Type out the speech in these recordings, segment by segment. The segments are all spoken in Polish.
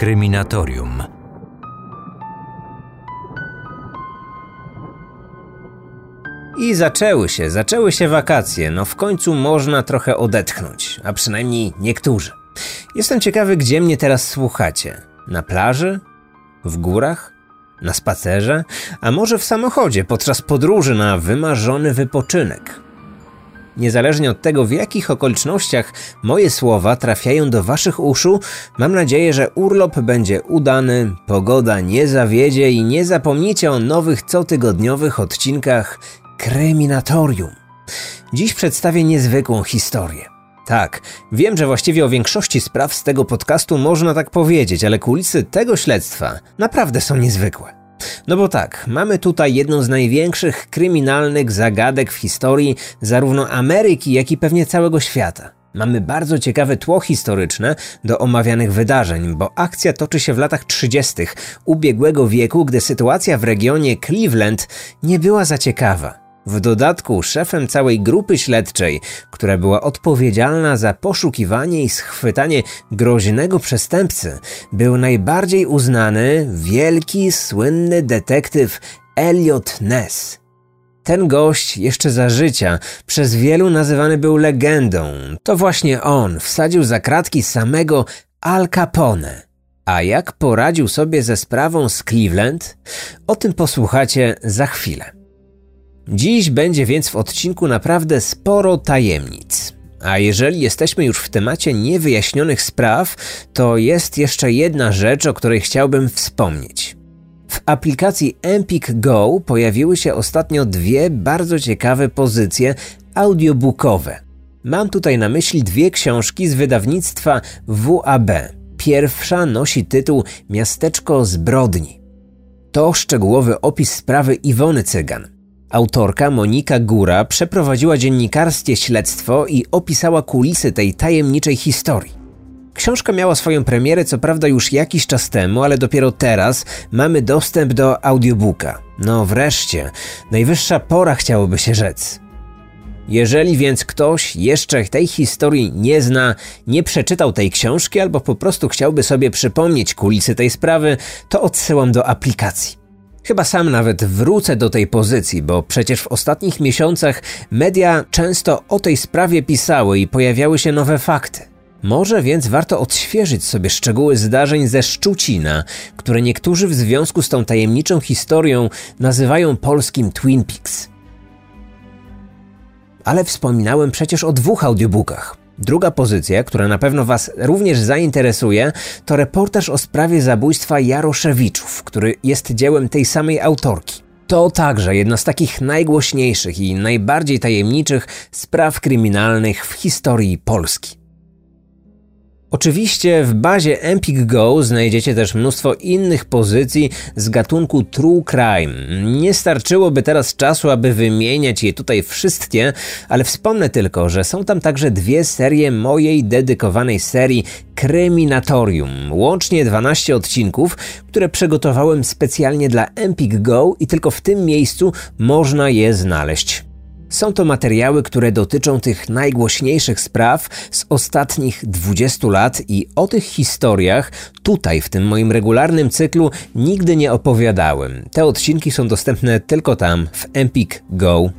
Kryminatorium. I zaczęły się, zaczęły się wakacje. No w końcu można trochę odetchnąć, a przynajmniej niektórzy. Jestem ciekawy, gdzie mnie teraz słuchacie. Na plaży? W górach? Na spacerze? A może w samochodzie podczas podróży na wymarzony wypoczynek? Niezależnie od tego, w jakich okolicznościach moje słowa trafiają do Waszych uszu, mam nadzieję, że urlop będzie udany, pogoda nie zawiedzie i nie zapomnicie o nowych cotygodniowych odcinkach Kryminatorium. Dziś przedstawię niezwykłą historię. Tak, wiem, że właściwie o większości spraw z tego podcastu można tak powiedzieć, ale kulisy tego śledztwa naprawdę są niezwykłe. No bo tak, mamy tutaj jedną z największych kryminalnych zagadek w historii zarówno Ameryki, jak i pewnie całego świata. Mamy bardzo ciekawe tło historyczne do omawianych wydarzeń, bo akcja toczy się w latach 30. ubiegłego wieku, gdy sytuacja w regionie Cleveland nie była za ciekawa. W dodatku szefem całej grupy śledczej, która była odpowiedzialna za poszukiwanie i schwytanie groźnego przestępcy, był najbardziej uznany, wielki, słynny detektyw Elliot Ness. Ten gość jeszcze za życia przez wielu nazywany był legendą. To właśnie on wsadził za kratki samego Al Capone. A jak poradził sobie ze sprawą z Cleveland? O tym posłuchacie za chwilę. Dziś będzie więc w odcinku naprawdę sporo tajemnic. A jeżeli jesteśmy już w temacie niewyjaśnionych spraw, to jest jeszcze jedna rzecz, o której chciałbym wspomnieć. W aplikacji Empik Go pojawiły się ostatnio dwie bardzo ciekawe pozycje audiobookowe. Mam tutaj na myśli dwie książki z wydawnictwa WAB. Pierwsza nosi tytuł Miasteczko zbrodni. To szczegółowy opis sprawy Iwony Cygan. Autorka Monika Góra przeprowadziła dziennikarskie śledztwo i opisała kulisy tej tajemniczej historii. Książka miała swoją premierę co prawda już jakiś czas temu, ale dopiero teraz mamy dostęp do audiobooka. No wreszcie, najwyższa pora chciałoby się rzec. Jeżeli więc ktoś jeszcze tej historii nie zna, nie przeczytał tej książki albo po prostu chciałby sobie przypomnieć kulisy tej sprawy, to odsyłam do aplikacji. Chyba sam nawet wrócę do tej pozycji, bo przecież w ostatnich miesiącach media często o tej sprawie pisały i pojawiały się nowe fakty. Może więc warto odświeżyć sobie szczegóły zdarzeń ze Szczucina, które niektórzy w związku z tą tajemniczą historią nazywają polskim Twin Peaks. Ale wspominałem przecież o dwóch audiobookach. Druga pozycja, która na pewno Was również zainteresuje, to reportaż o sprawie zabójstwa Jaroszewiczów, który jest dziełem tej samej autorki. To także jedna z takich najgłośniejszych i najbardziej tajemniczych spraw kryminalnych w historii Polski. Oczywiście w bazie Empik Go znajdziecie też mnóstwo innych pozycji z gatunku True Crime. Nie starczyłoby teraz czasu, aby wymieniać je tutaj wszystkie, ale wspomnę tylko, że są tam także dwie serie mojej dedykowanej serii Kryminatorium. Łącznie 12 odcinków, które przygotowałem specjalnie dla Empik Go i tylko w tym miejscu można je znaleźć. Są to materiały, które dotyczą tych najgłośniejszych spraw z ostatnich 20 lat i o tych historiach tutaj w tym moim regularnym cyklu nigdy nie opowiadałem. Te odcinki są dostępne tylko tam w Empik Go.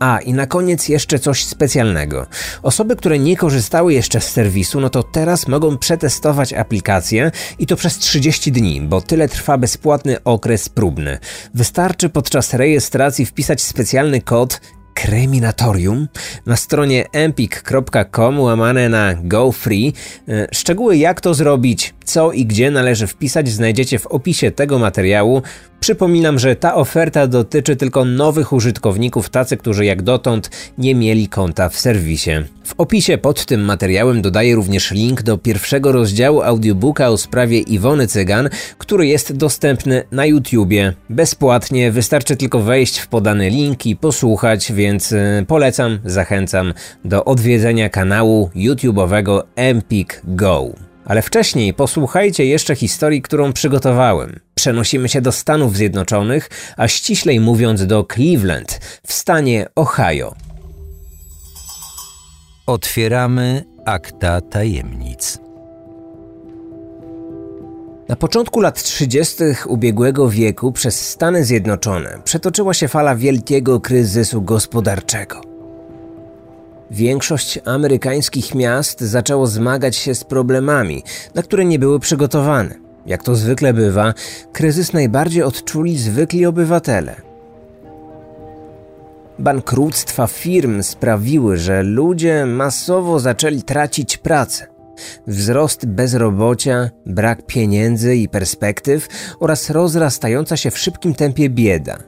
A i na koniec jeszcze coś specjalnego. Osoby, które nie korzystały jeszcze z serwisu, no to teraz mogą przetestować aplikację i to przez 30 dni, bo tyle trwa bezpłatny okres próbny. Wystarczy podczas rejestracji wpisać specjalny kod Kryminatorium na stronie empik.com łamane na go free. E, szczegóły jak to zrobić, co i gdzie należy wpisać znajdziecie w opisie tego materiału. Przypominam, że ta oferta dotyczy tylko nowych użytkowników, tacy, którzy jak dotąd nie mieli konta w serwisie. W opisie pod tym materiałem dodaję również link do pierwszego rozdziału audiobooka o sprawie Iwony Cygan, który jest dostępny na YouTubie bezpłatnie. Wystarczy tylko wejść w podany link i posłuchać, więc e, polecam, zachęcam do odwiedzenia kanału YouTube'owego Empik Go. Ale wcześniej posłuchajcie jeszcze historii, którą przygotowałem. Przenosimy się do Stanów Zjednoczonych, a ściślej mówiąc do Cleveland, w stanie Ohio. Otwieramy akta tajemnic. Na początku lat 30. ubiegłego wieku przez Stany Zjednoczone przetoczyła się fala wielkiego kryzysu gospodarczego. Większość amerykańskich miast zaczęło zmagać się z problemami, na które nie były przygotowane. Jak to zwykle bywa, kryzys najbardziej odczuli zwykli obywatele. Bankructwa firm sprawiły, że ludzie masowo zaczęli tracić pracę. Wzrost bezrobocia, brak pieniędzy i perspektyw oraz rozrastająca się w szybkim tempie bieda.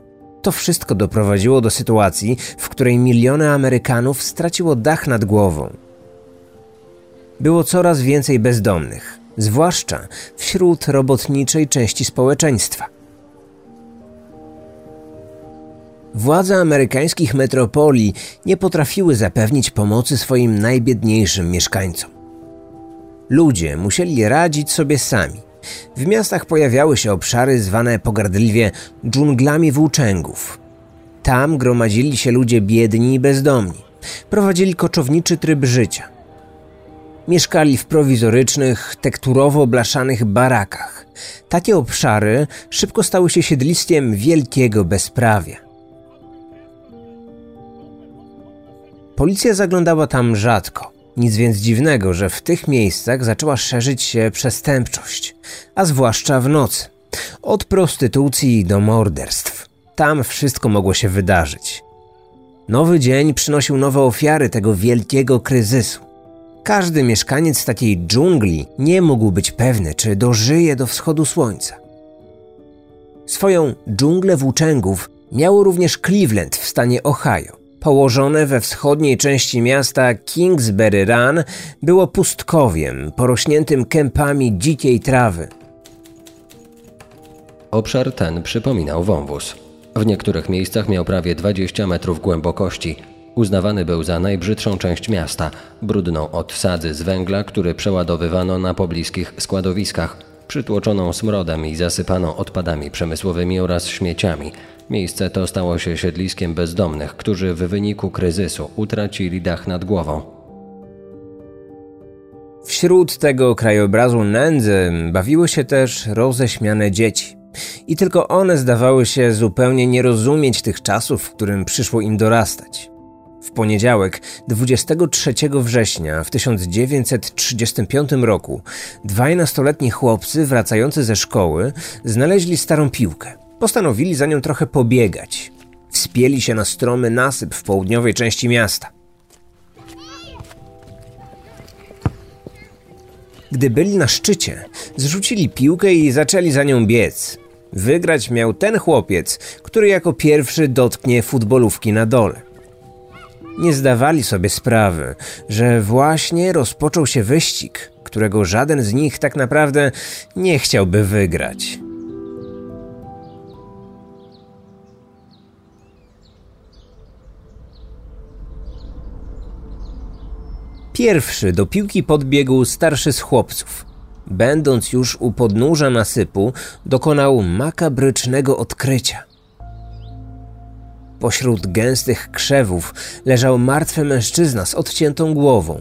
To wszystko doprowadziło do sytuacji, w której miliony Amerykanów straciło dach nad głową. Było coraz więcej bezdomnych, zwłaszcza wśród robotniczej części społeczeństwa. Władze amerykańskich metropolii nie potrafiły zapewnić pomocy swoim najbiedniejszym mieszkańcom. Ludzie musieli radzić sobie sami. W miastach pojawiały się obszary zwane pogardliwie dżunglami włóczęgów. Tam gromadzili się ludzie biedni i bezdomni. Prowadzili koczowniczy tryb życia. Mieszkali w prowizorycznych, tekturowo blaszanych barakach. Takie obszary szybko stały się siedliskiem wielkiego bezprawia. Policja zaglądała tam rzadko. Nic więc dziwnego, że w tych miejscach zaczęła szerzyć się przestępczość, a zwłaszcza w nocy. Od prostytucji do morderstw. Tam wszystko mogło się wydarzyć. Nowy dzień przynosił nowe ofiary tego wielkiego kryzysu. Każdy mieszkaniec takiej dżungli nie mógł być pewny, czy dożyje do wschodu słońca. Swoją dżunglę włóczęgów miało również Cleveland w stanie Ohio. Położone we wschodniej części miasta Kingsbury Run było pustkowiem porośniętym kępami dzikiej trawy. Obszar ten przypominał wąwóz. W niektórych miejscach miał prawie 20 metrów głębokości. Uznawany był za najbrzydszą część miasta, brudną od sadzy z węgla, który przeładowywano na pobliskich składowiskach, przytłoczoną smrodem i zasypaną odpadami przemysłowymi oraz śmieciami – Miejsce to stało się siedliskiem bezdomnych, którzy w wyniku kryzysu utracili dach nad głową. Wśród tego krajobrazu nędzy bawiły się też roześmiane dzieci. I tylko one zdawały się zupełnie nie rozumieć tych czasów, w którym przyszło im dorastać. W poniedziałek, 23 września w 1935 roku, dwaj nastoletni chłopcy wracający ze szkoły znaleźli starą piłkę. Postanowili za nią trochę pobiegać. Wspięli się na stromy nasyp w południowej części miasta. Gdy byli na szczycie, zrzucili piłkę i zaczęli za nią biec. Wygrać miał ten chłopiec, który jako pierwszy dotknie futbolówki na dole. Nie zdawali sobie sprawy, że właśnie rozpoczął się wyścig, którego żaden z nich tak naprawdę nie chciałby wygrać. Pierwszy do piłki podbiegł starszy z chłopców. Będąc już u podnóża nasypu, dokonał makabrycznego odkrycia. Pośród gęstych krzewów leżał martwy mężczyzna z odciętą głową.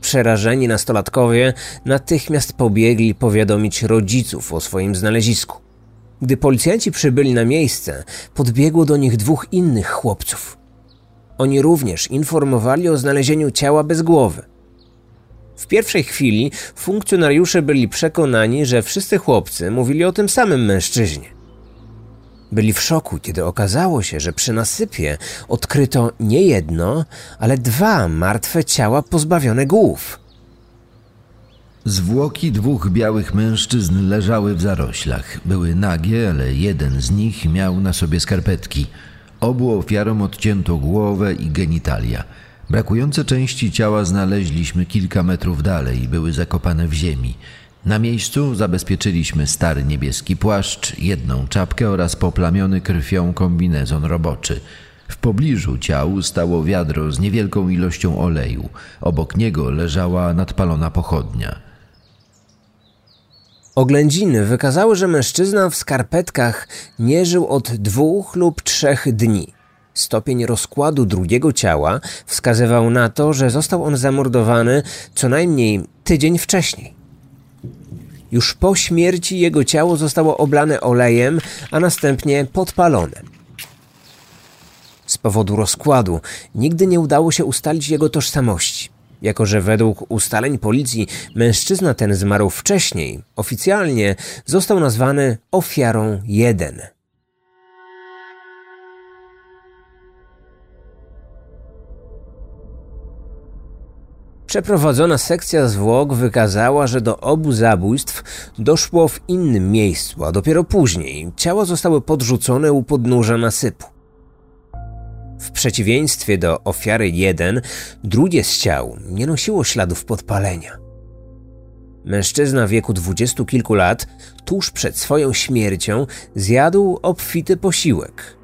Przerażeni nastolatkowie natychmiast pobiegli powiadomić rodziców o swoim znalezisku. Gdy policjanci przybyli na miejsce, podbiegło do nich dwóch innych chłopców. Oni również informowali o znalezieniu ciała bez głowy. W pierwszej chwili funkcjonariusze byli przekonani, że wszyscy chłopcy mówili o tym samym mężczyźnie. Byli w szoku, kiedy okazało się, że przy nasypie odkryto nie jedno, ale dwa martwe ciała pozbawione głów. Zwłoki dwóch białych mężczyzn leżały w zaroślach. Były nagie, ale jeden z nich miał na sobie skarpetki. Obu ofiarom odcięto głowę i genitalia. Brakujące części ciała znaleźliśmy kilka metrów dalej i były zakopane w ziemi. Na miejscu zabezpieczyliśmy stary niebieski płaszcz, jedną czapkę oraz poplamiony krwią kombinezon roboczy. W pobliżu ciał stało wiadro z niewielką ilością oleju. Obok niego leżała nadpalona pochodnia. Oględziny wykazały, że mężczyzna w skarpetkach nie żył od dwóch lub trzech dni. Stopień rozkładu drugiego ciała wskazywał na to, że został on zamordowany co najmniej tydzień wcześniej. Już po śmierci jego ciało zostało oblane olejem, a następnie podpalone. Z powodu rozkładu nigdy nie udało się ustalić jego tożsamości. Jako, że według ustaleń policji mężczyzna ten zmarł wcześniej, oficjalnie został nazwany ofiarą 1. Przeprowadzona sekcja zwłok wykazała, że do obu zabójstw doszło w innym miejscu, a dopiero później ciała zostały podrzucone u podnóża nasypu. W przeciwieństwie do ofiary 1, drugie z ciał nie nosiło śladów podpalenia. Mężczyzna w wieku dwudziestu kilku lat, tuż przed swoją śmiercią, zjadł obfity posiłek.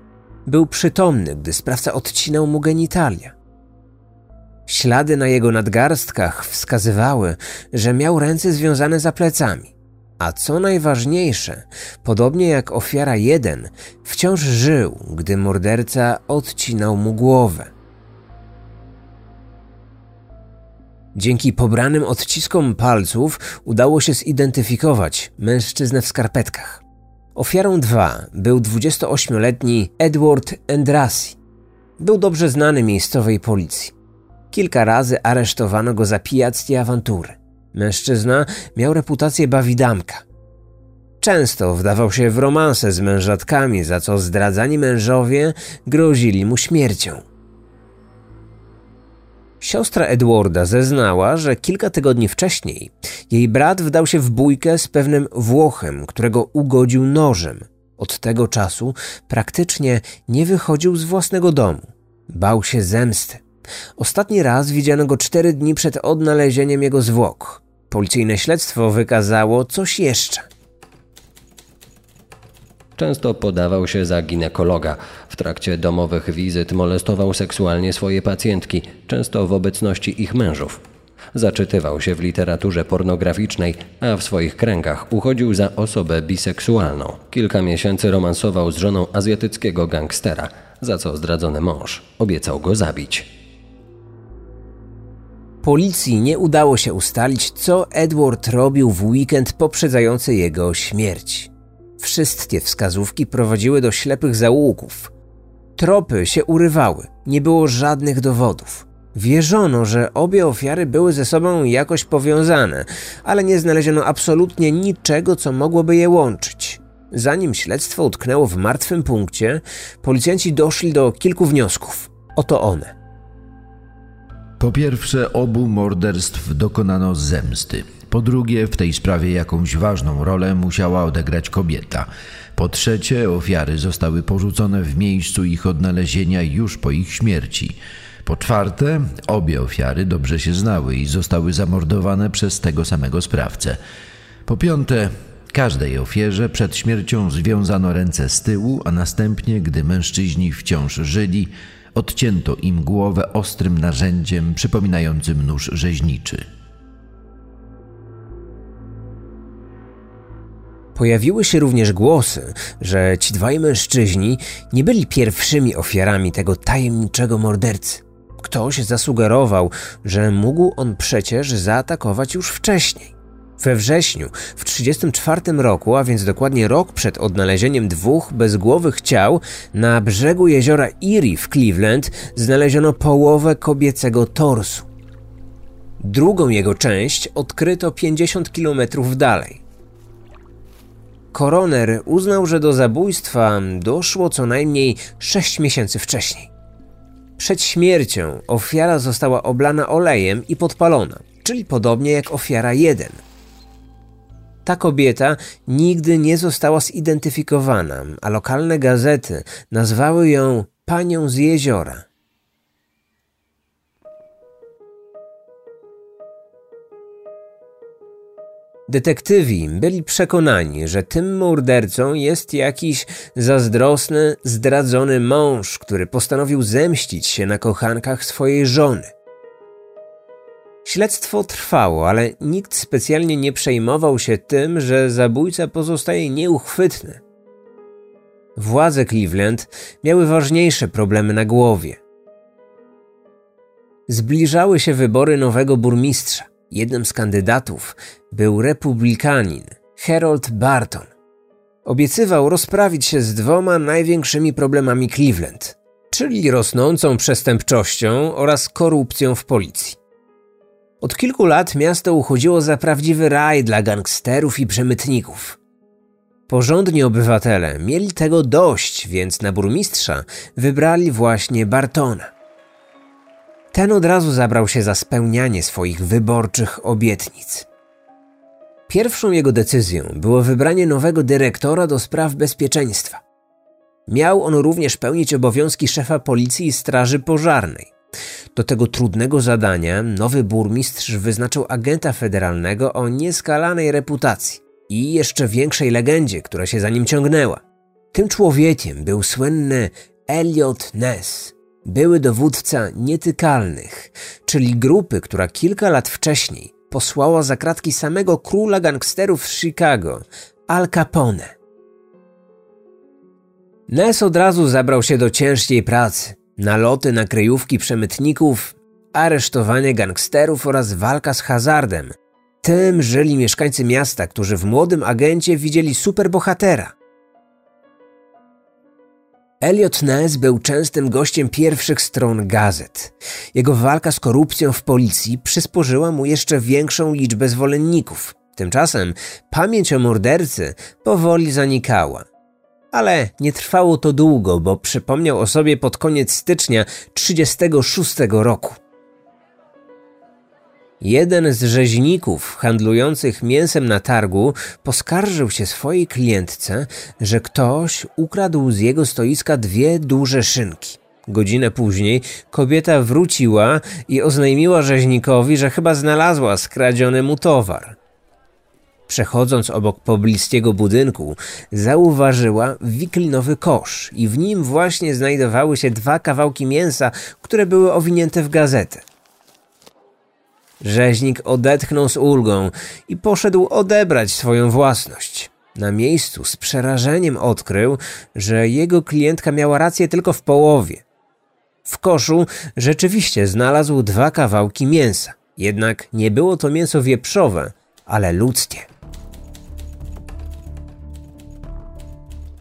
Był przytomny, gdy sprawca odcinał mu genitalia. Ślady na jego nadgarstkach wskazywały, że miał ręce związane za plecami. A co najważniejsze, podobnie jak ofiara 1, wciąż żył, gdy morderca odcinał mu głowę. Dzięki pobranym odciskom palców udało się zidentyfikować mężczyznę w skarpetkach. Ofiarą 2 był 28-letni Edward Endrasi. Był dobrze znany miejscowej policji. Kilka razy aresztowano go za pijactwo i awantury. Mężczyzna miał reputację bawidamka. Często wdawał się w romanse z mężatkami, za co zdradzani mężowie grozili mu śmiercią. Siostra Edwarda zeznała, że kilka tygodni wcześniej jej brat wdał się w bójkę z pewnym Włochem, którego ugodził nożem. Od tego czasu praktycznie nie wychodził z własnego domu. Bał się zemsty. Ostatni raz widziano go cztery dni przed odnalezieniem jego zwłok. Policyjne śledztwo wykazało coś jeszcze. Często podawał się za ginekologa. W trakcie domowych wizyt molestował seksualnie swoje pacjentki, często w obecności ich mężów. Zaczytywał się w literaturze pornograficznej, a w swoich kręgach uchodził za osobę biseksualną. Kilka miesięcy romansował z żoną azjatyckiego gangstera, za co zdradzony mąż obiecał go zabić. Policji nie udało się ustalić, co Edward robił w weekend poprzedzający jego śmierć. Wszystkie wskazówki prowadziły do ślepych zaułków. Tropy się urywały, nie było żadnych dowodów. Wierzono, że obie ofiary były ze sobą jakoś powiązane, ale nie znaleziono absolutnie niczego, co mogłoby je łączyć. Zanim śledztwo utknęło w martwym punkcie, policjanci doszli do kilku wniosków. Oto one. Po pierwsze, obu morderstw dokonano zemsty. Po drugie, w tej sprawie jakąś ważną rolę musiała odegrać kobieta. Po trzecie, ofiary zostały porzucone w miejscu ich odnalezienia już po ich śmierci. Po czwarte, obie ofiary dobrze się znały i zostały zamordowane przez tego samego sprawcę. Po piąte, każdej ofierze przed śmiercią związano ręce z tyłu, a następnie, gdy mężczyźni wciąż żyli, odcięto im głowę ostrym narzędziem przypominającym nóż rzeźniczy. Pojawiły się również głosy, że ci dwaj mężczyźni nie byli pierwszymi ofiarami tego tajemniczego mordercy. Ktoś zasugerował, że mógł on przecież zaatakować już wcześniej. We wrześniu w 1934 roku, a więc dokładnie rok przed odnalezieniem dwóch bezgłowych ciał, na brzegu jeziora Erie w Cleveland znaleziono połowę kobiecego torsu. Drugą jego część odkryto 50 km dalej. Koroner uznał, że do zabójstwa doszło co najmniej 6 miesięcy wcześniej. Przed śmiercią ofiara została oblana olejem i podpalona, czyli podobnie jak ofiara 1. Ta kobieta nigdy nie została zidentyfikowana, a lokalne gazety nazwały ją panią z jeziora. Detektywi byli przekonani, że tym mordercą jest jakiś zazdrosny, zdradzony mąż, który postanowił zemścić się na kochankach swojej żony. Śledztwo trwało, ale nikt specjalnie nie przejmował się tym, że zabójca pozostaje nieuchwytny. Władze Cleveland miały ważniejsze problemy na głowie. Zbliżały się wybory nowego burmistrza. Jednym z kandydatów był republikanin Harold Barton. Obiecywał rozprawić się z dwoma największymi problemami Cleveland, czyli rosnącą przestępczością oraz korupcją w policji. Od kilku lat miasto uchodziło za prawdziwy raj dla gangsterów i przemytników. Porządni obywatele mieli tego dość, więc na burmistrza wybrali właśnie Bartona. Ten od razu zabrał się za spełnianie swoich wyborczych obietnic. Pierwszą jego decyzją było wybranie nowego dyrektora do spraw bezpieczeństwa. Miał on również pełnić obowiązki szefa policji i straży pożarnej. Do tego trudnego zadania nowy burmistrz wyznaczył agenta federalnego o nieskalanej reputacji i jeszcze większej legendzie, która się za nim ciągnęła. Tym człowiekiem był słynny Elliot Ness, były dowódca nietykalnych, czyli grupy, która kilka lat wcześniej posłała za kratki samego króla gangsterów z Chicago, Al Capone. Ness od razu zabrał się do ciężkiej pracy. Naloty na kryjówki przemytników, aresztowanie gangsterów oraz walka z hazardem. Tym żyli mieszkańcy miasta, którzy w młodym agencie widzieli superbohatera. Elliot Ness był częstym gościem pierwszych stron gazet. Jego walka z korupcją w policji przysporzyła mu jeszcze większą liczbę zwolenników. Tymczasem pamięć o mordercy powoli zanikała. Ale nie trwało to długo, bo przypomniał o sobie pod koniec stycznia 1936 roku. Jeden z rzeźników handlujących mięsem na targu poskarżył się swojej klientce, że ktoś ukradł z jego stoiska dwie duże szynki. Godzinę później kobieta wróciła i oznajmiła rzeźnikowi, że chyba znalazła skradziony mu towar. Przechodząc obok pobliskiego budynku, zauważyła wiklinowy kosz i w nim właśnie znajdowały się dwa kawałki mięsa, które były owinięte w gazetę. Rzeźnik odetchnął z ulgą i poszedł odebrać swoją własność. Na miejscu z przerażeniem odkrył, że jego klientka miała rację tylko w połowie. W koszu rzeczywiście znalazł dwa kawałki mięsa. Jednak nie było to mięso wieprzowe, ale ludzkie.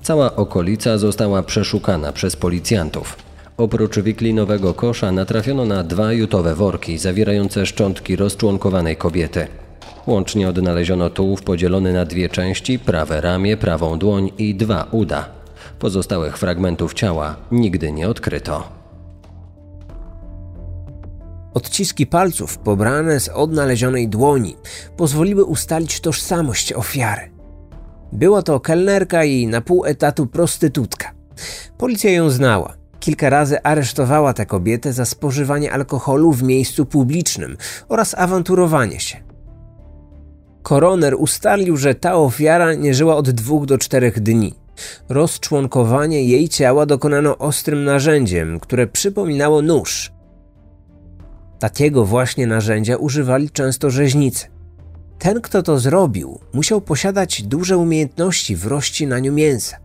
Cała okolica została przeszukana przez policjantów. Oprócz wiklinowego kosza natrafiono na dwa jutowe worki zawierające szczątki rozczłonkowanej kobiety. Łącznie odnaleziono tułów podzielony na dwie części, prawe ramię, prawą dłoń i dwa uda. Pozostałych fragmentów ciała nigdy nie odkryto. Odciski palców pobrane z odnalezionej dłoni pozwoliły ustalić tożsamość ofiary. Była to kelnerka i na pół etatu prostytutka. Policja ją znała. Kilka razy aresztowała tę kobietę za spożywanie alkoholu w miejscu publicznym oraz awanturowanie się. Koroner ustalił, że ta ofiara nie żyła od dwóch do czterech dni. Rozczłonkowanie jej ciała dokonano ostrym narzędziem, które przypominało nóż. Takiego właśnie narzędzia używali często rzeźnicy. Ten, kto to zrobił, musiał posiadać duże umiejętności w rozcinaniu mięsa.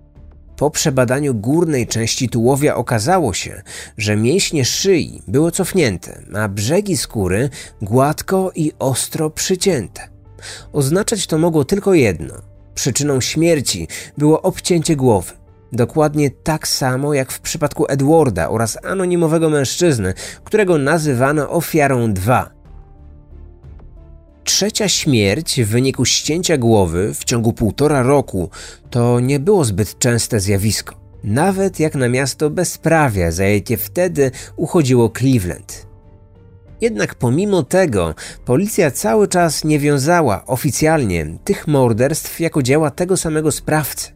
Po przebadaniu górnej części tułowia okazało się, że mięśnie szyi były cofnięte, a brzegi skóry gładko i ostro przycięte. Oznaczać to mogło tylko jedno: przyczyną śmierci było obcięcie głowy. Dokładnie tak samo jak w przypadku Edwarda oraz anonimowego mężczyzny, którego nazywano ofiarą 2. Trzecia śmierć w wyniku ścięcia głowy w ciągu półtora roku to nie było zbyt częste zjawisko. Nawet jak na miasto bezprawia, za jakie wtedy uchodziło Cleveland. Jednak pomimo tego policja cały czas nie wiązała oficjalnie tych morderstw jako dzieła tego samego sprawcy.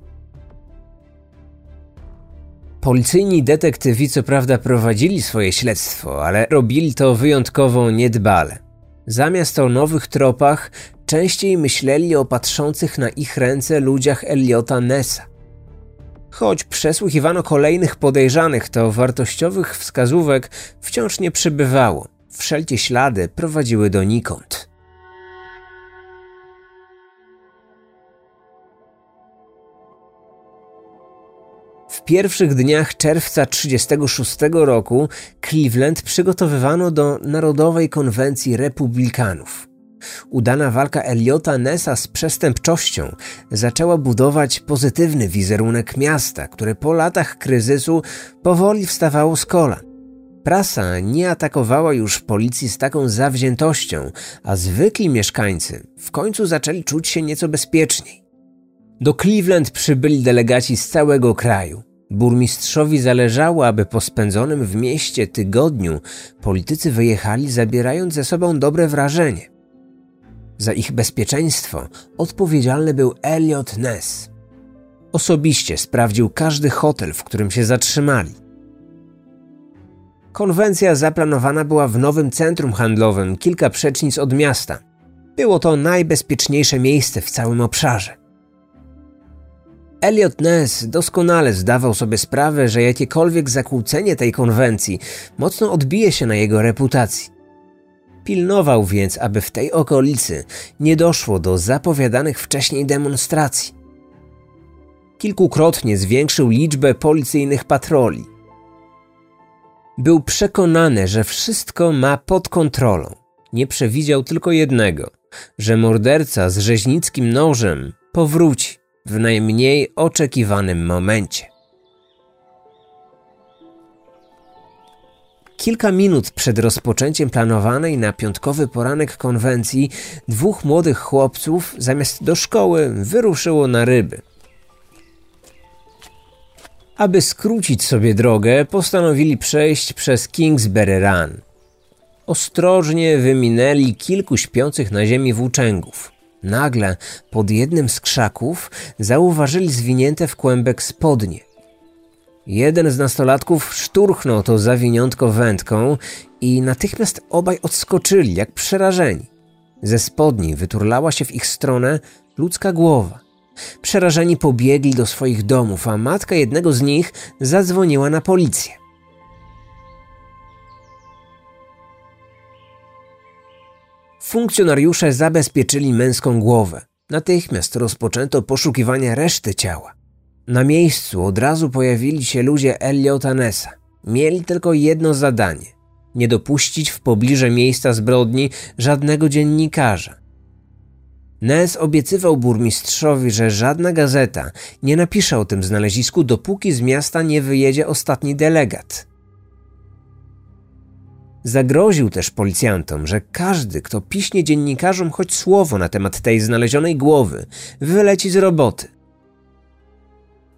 Policyjni detektywi co prawda prowadzili swoje śledztwo, ale robili to wyjątkowo niedbale. Zamiast o nowych tropach, częściej myśleli o patrzących na ich ręce ludziach Eliota Nessa. Choć przesłuchiwano kolejnych podejrzanych, to wartościowych wskazówek wciąż nie przybywało. Wszelkie ślady prowadziły donikąd. W pierwszych dniach czerwca 1936 roku Cleveland przygotowywano do Narodowej Konwencji Republikanów. Udana walka Eliota Nessa z przestępczością zaczęła budować pozytywny wizerunek miasta, które po latach kryzysu powoli wstawało z kolan. Prasa nie atakowała już policji z taką zawziętością, a zwykli mieszkańcy w końcu zaczęli czuć się nieco bezpieczniej. Do Cleveland przybyli delegaci z całego kraju. Burmistrzowi zależało, aby po spędzonym w mieście tygodniu politycy wyjechali, zabierając ze sobą dobre wrażenie. Za ich bezpieczeństwo odpowiedzialny był Elliot Ness. Osobiście sprawdził każdy hotel, w którym się zatrzymali. Konwencja zaplanowana była w nowym centrum handlowym, kilka przecznic od miasta. Było to najbezpieczniejsze miejsce w całym obszarze. Elliot Ness doskonale zdawał sobie sprawę, że jakiekolwiek zakłócenie tej konwencji mocno odbije się na jego reputacji. Pilnował więc, aby w tej okolicy nie doszło do zapowiadanych wcześniej demonstracji. Kilkukrotnie zwiększył liczbę policyjnych patroli. Był przekonany, że wszystko ma pod kontrolą. Nie przewidział tylko jednego, że morderca z rzeźnickim nożem powróci w najmniej oczekiwanym momencie. Kilka minut przed rozpoczęciem planowanej na piątkowy poranek konwencji, dwóch młodych chłopców zamiast do szkoły wyruszyło na ryby. Aby skrócić sobie drogę, postanowili przejść przez Kingsbury Run. Ostrożnie wyminęli kilku śpiących na ziemi włóczęgów. Nagle pod jednym z krzaków zauważyli zwinięte w kłębek spodnie. Jeden z nastolatków szturchnął to zawiniątko wędką i natychmiast obaj odskoczyli, jak przerażeni. Ze spodni wyturlała się w ich stronę ludzka głowa. Przerażeni pobiegli do swoich domów, a matka jednego z nich zadzwoniła na policję. Funkcjonariusze zabezpieczyli męską głowę. Natychmiast rozpoczęto poszukiwania reszty ciała. Na miejscu od razu pojawili się ludzie Elliota Nessa. Mieli tylko jedno zadanie: nie dopuścić w pobliże miejsca zbrodni żadnego dziennikarza. Ness obiecywał burmistrzowi, że żadna gazeta nie napisze o tym znalezisku, dopóki z miasta nie wyjedzie ostatni delegat. Zagroził też policjantom, że każdy, kto piśnie dziennikarzom choć słowo na temat tej znalezionej głowy, wyleci z roboty.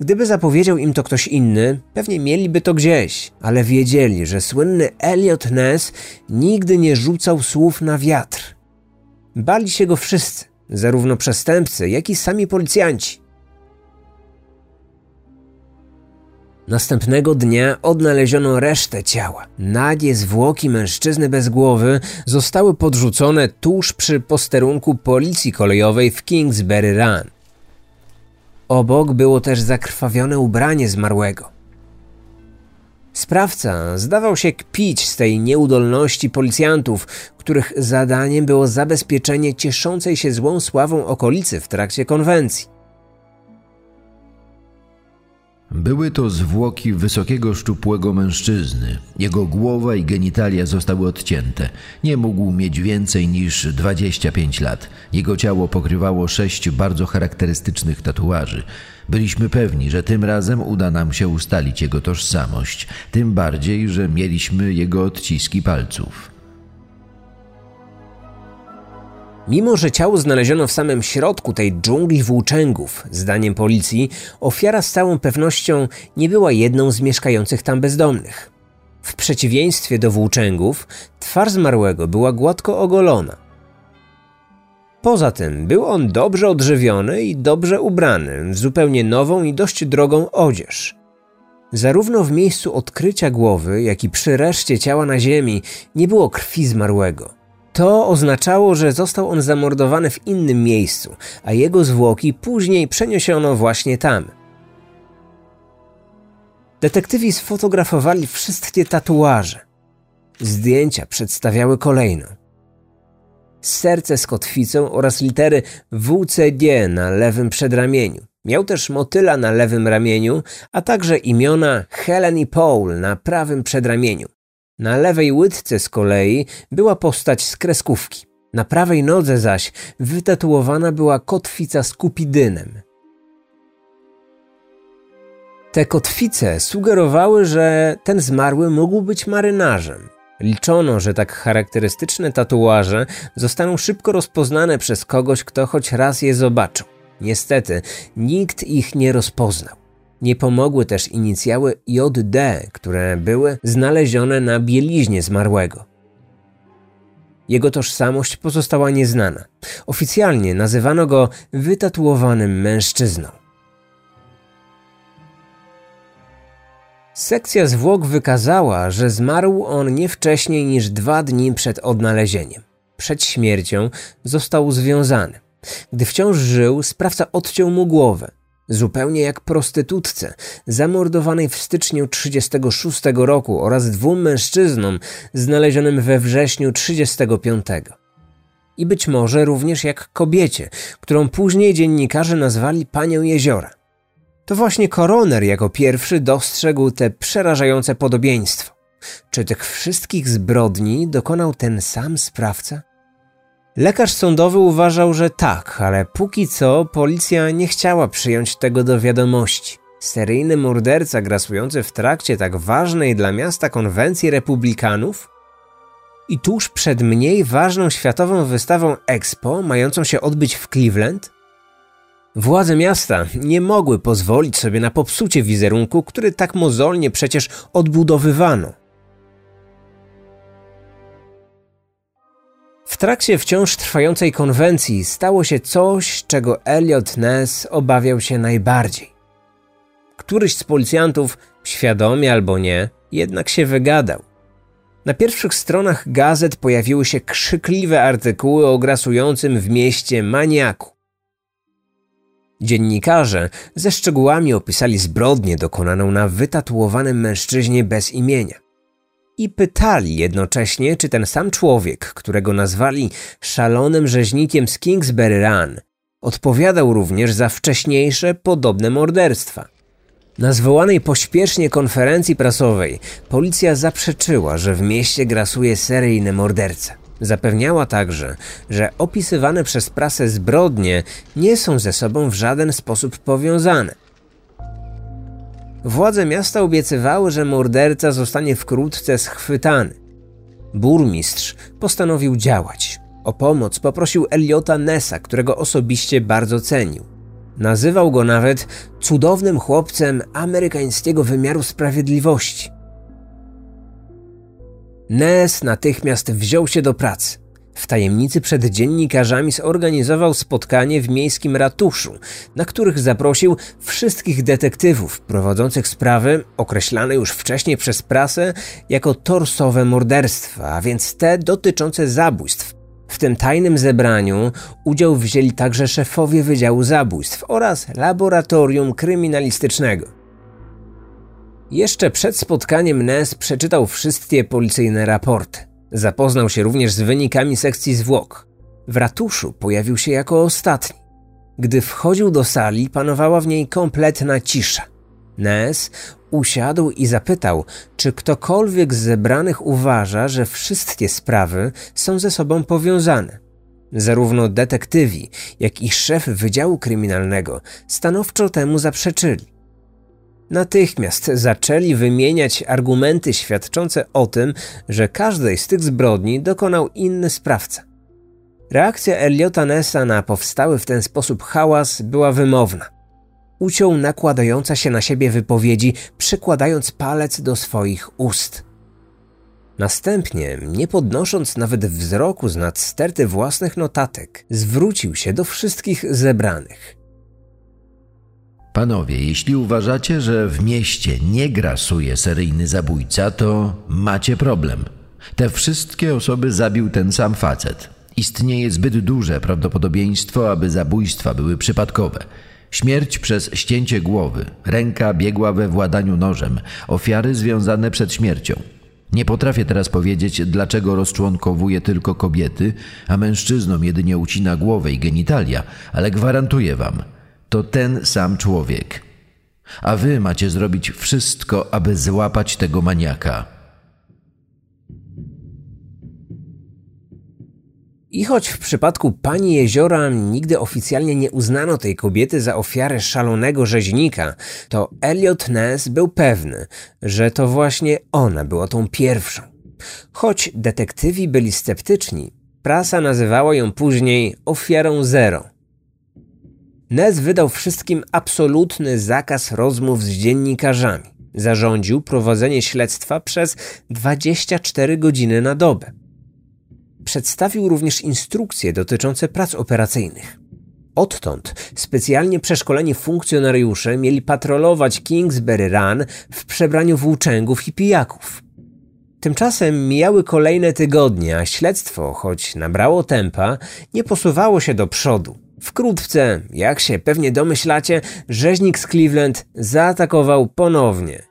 Gdyby zapowiedział im to ktoś inny, pewnie mieliby to gdzieś, ale wiedzieli, że słynny Elliot Ness nigdy nie rzucał słów na wiatr. Bali się go wszyscy, zarówno przestępcy, jak i sami policjanci. Następnego dnia odnaleziono resztę ciała. Nagie zwłoki mężczyzny bez głowy zostały podrzucone tuż przy posterunku policji kolejowej w Kingsbury Run. Obok było też zakrwawione ubranie zmarłego. Sprawca zdawał się kpić z tej nieudolności policjantów, których zadaniem było zabezpieczenie cieszącej się złą sławą okolicy w trakcie konwencji. Były to zwłoki wysokiego, szczupłego mężczyzny. Jego głowa i genitalia zostały odcięte. Nie mógł mieć więcej niż 25 lat. Jego ciało pokrywało sześć bardzo charakterystycznych tatuaży. Byliśmy pewni, że tym razem uda nam się ustalić jego tożsamość, tym bardziej, że mieliśmy jego odciski palców. Mimo, że ciało znaleziono w samym środku tej dżungli włóczęgów, zdaniem policji, ofiara z całą pewnością nie była jedną z mieszkających tam bezdomnych. W przeciwieństwie do włóczęgów, twarz zmarłego była gładko ogolona. Poza tym był on dobrze odżywiony i dobrze ubrany w zupełnie nową i dość drogą odzież. Zarówno w miejscu odkrycia głowy, jak i przy reszcie ciała na ziemi nie było krwi zmarłego. To oznaczało, że został on zamordowany w innym miejscu, a jego zwłoki później przeniesiono właśnie tam. Detektywi sfotografowali wszystkie tatuaże. Zdjęcia przedstawiały kolejno. Serce z kotwicą oraz litery WCD na lewym przedramieniu. Miał też motyla na lewym ramieniu, a także imiona Helen i Paul na prawym przedramieniu. Na lewej łydce z kolei była postać z kreskówki. Na prawej nodze zaś wytatuowana była kotwica z kupidynem. Te kotwice sugerowały, że ten zmarły mógł być marynarzem. Liczono, że tak charakterystyczne tatuaże zostaną szybko rozpoznane przez kogoś, kto choć raz je zobaczył. Niestety, nikt ich nie rozpoznał. Nie pomogły też inicjały JD, które były znalezione na bieliźnie zmarłego. Jego tożsamość pozostała nieznana. Oficjalnie nazywano go wytatuowanym mężczyzną. Sekcja zwłok wykazała, że zmarł on nie wcześniej niż dwa dni przed odnalezieniem. Przed śmiercią został związany. Gdy wciąż żył, sprawca odciął mu głowę. Zupełnie jak prostytutce, zamordowanej w styczniu 36 roku oraz dwóm mężczyznom znalezionym we wrześniu 35. I być może również jak kobiecie, którą później dziennikarze nazwali panią jeziora. To właśnie koroner jako pierwszy dostrzegł te przerażające podobieństwo. Czy tych wszystkich zbrodni dokonał ten sam sprawca? Lekarz sądowy uważał, że tak, ale póki co policja nie chciała przyjąć tego do wiadomości. Seryjny morderca grasujący w trakcie tak ważnej dla miasta konwencji republikanów? I tuż przed mniej ważną światową wystawą Expo, mającą się odbyć w Cleveland? Władze miasta nie mogły pozwolić sobie na popsucie wizerunku, który tak mozolnie przecież odbudowywano. W trakcie wciąż trwającej konwencji stało się coś, czego Elliot Ness obawiał się najbardziej. Któryś z policjantów, świadomie albo nie, jednak się wygadał. Na pierwszych stronach gazet pojawiły się krzykliwe artykuły o grasującym w mieście maniaku. Dziennikarze ze szczegółami opisali zbrodnię dokonaną na wytatuowanym mężczyźnie bez imienia i pytali jednocześnie, czy ten sam człowiek, którego nazwali szalonym rzeźnikiem z Kingsbury Run, odpowiadał również za wcześniejsze podobne morderstwa. Na zwołanej pośpiesznie konferencji prasowej policja zaprzeczyła, że w mieście grasuje seryjny morderca. Zapewniała także, że opisywane przez prasę zbrodnie nie są ze sobą w żaden sposób powiązane. Władze miasta obiecywały, że morderca zostanie wkrótce schwytany. Burmistrz postanowił działać. O pomoc poprosił Eliota Nessa, którego osobiście bardzo cenił. Nazywał go nawet cudownym chłopcem amerykańskiego wymiaru sprawiedliwości. Ness natychmiast wziął się do pracy. W tajemnicy przed dziennikarzami zorganizował spotkanie w miejskim ratuszu, na których zaprosił wszystkich detektywów prowadzących sprawy określane już wcześniej przez prasę jako torsowe morderstwa, a więc te dotyczące zabójstw. W tym tajnym zebraniu udział wzięli także szefowie Wydziału Zabójstw oraz Laboratorium Kryminalistycznego. Jeszcze przed spotkaniem Ness przeczytał wszystkie policyjne raporty. Zapoznał się również z wynikami sekcji zwłok. W ratuszu pojawił się jako ostatni. Gdy wchodził do sali, panowała w niej kompletna cisza. Ness usiadł i zapytał, czy ktokolwiek z zebranych uważa, że wszystkie sprawy są ze sobą powiązane. Zarówno detektywi, jak i szef Wydziału Kryminalnego stanowczo temu zaprzeczyli. Natychmiast zaczęli wymieniać argumenty świadczące o tym, że każdej z tych zbrodni dokonał inny sprawca. Reakcja Eliota Nessa na powstały w ten sposób hałas była wymowna. Uciął nakładająca się na siebie wypowiedzi, przykładając palec do swoich ust. Następnie, nie podnosząc nawet wzroku z nad sterty własnych notatek, zwrócił się do wszystkich zebranych. Panowie, jeśli uważacie, że w mieście nie grasuje seryjny zabójca, to macie problem. Te wszystkie osoby zabił ten sam facet. Istnieje zbyt duże prawdopodobieństwo, aby zabójstwa były przypadkowe. Śmierć przez ścięcie głowy, ręka biegła we władaniu nożem, ofiary związane przed śmiercią. Nie potrafię teraz powiedzieć, dlaczego rozczłonkowuje tylko kobiety, a mężczyznom jedynie ucina głowę i genitalia, ale gwarantuję wam – to ten sam człowiek. A wy macie zrobić wszystko, aby złapać tego maniaka. I choć w przypadku pani jeziora nigdy oficjalnie nie uznano tej kobiety za ofiarę szalonego rzeźnika, to Elliot Ness był pewny, że to właśnie ona była tą pierwszą. Choć detektywi byli sceptyczni, prasa nazywała ją później ofiarą zero. Ness wydał wszystkim absolutny zakaz rozmów z dziennikarzami. Zarządził prowadzenie śledztwa przez 24 godziny na dobę. Przedstawił również instrukcje dotyczące prac operacyjnych. Odtąd specjalnie przeszkoleni funkcjonariusze mieli patrolować Kingsbury Run w przebraniu włóczęgów i pijaków. Tymczasem mijały kolejne tygodnie, a śledztwo, choć nabrało tempa, nie posuwało się do przodu. Wkrótce, jak się pewnie domyślacie, rzeźnik z Cleveland zaatakował ponownie.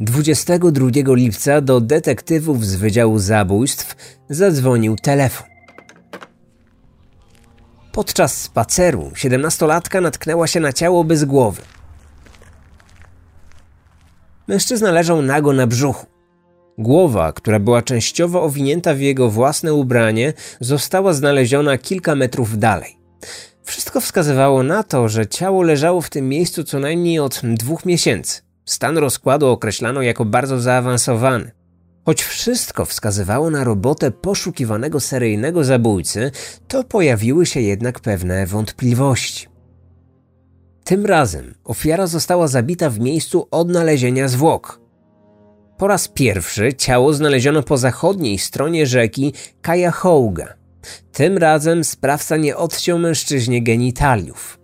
22 lipca do detektywów z Wydziału Zabójstw zadzwonił telefon. Podczas spaceru siedemnastolatka natknęła się na ciało bez głowy. Mężczyzna leżał nago na brzuchu. Głowa, która była częściowo owinięta w jego własne ubranie, została znaleziona kilka metrów dalej. Wszystko wskazywało na to, że ciało leżało w tym miejscu co najmniej od dwóch miesięcy. Stan rozkładu określano jako bardzo zaawansowany. Choć wszystko wskazywało na robotę poszukiwanego seryjnego zabójcy, to pojawiły się jednak pewne wątpliwości. Tym razem ofiara została zabita w miejscu odnalezienia zwłok. Po raz pierwszy ciało znaleziono po zachodniej stronie rzeki Cuyahoga. Tym razem sprawca nie odciął mężczyźnie genitaliów.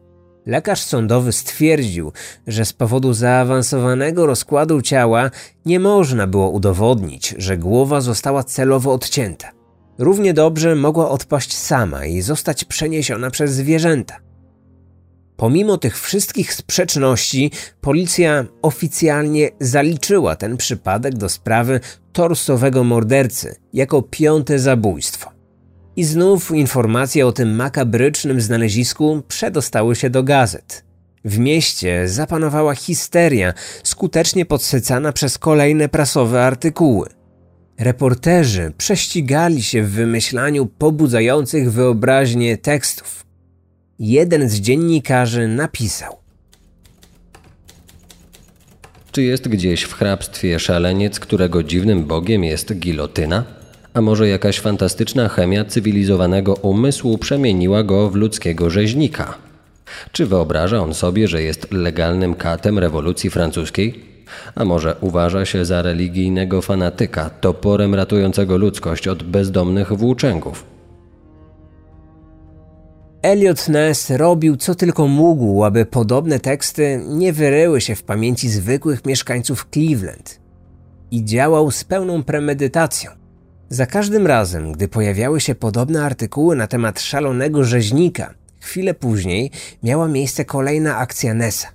Lekarz sądowy stwierdził, że z powodu zaawansowanego rozkładu ciała nie można było udowodnić, że głowa została celowo odcięta. Równie dobrze mogła odpaść sama i zostać przeniesiona przez zwierzęta. Pomimo tych wszystkich sprzeczności, policja oficjalnie zaliczyła ten przypadek do sprawy torsowego mordercy jako piąte zabójstwo. I znów informacje o tym makabrycznym znalezisku przedostały się do gazet. W mieście zapanowała histeria, skutecznie podsycana przez kolejne prasowe artykuły. Reporterzy prześcigali się w wymyślaniu pobudzających wyobraźnię tekstów. Jeden z dziennikarzy napisał: Czy jest gdzieś w hrabstwie szaleniec, którego dziwnym bogiem jest gilotyna? A może jakaś fantastyczna chemia cywilizowanego umysłu przemieniła go w ludzkiego rzeźnika? Czy wyobraża on sobie, że jest legalnym katem rewolucji francuskiej? A może uważa się za religijnego fanatyka, toporem ratującego ludzkość od bezdomnych włóczęgów? Elliot Ness robił co tylko mógł, aby podobne teksty nie wyryły się w pamięci zwykłych mieszkańców Cleveland. I działał z pełną premedytacją. Za każdym razem, gdy pojawiały się podobne artykuły na temat szalonego rzeźnika, chwilę później miała miejsce kolejna akcja Nessa.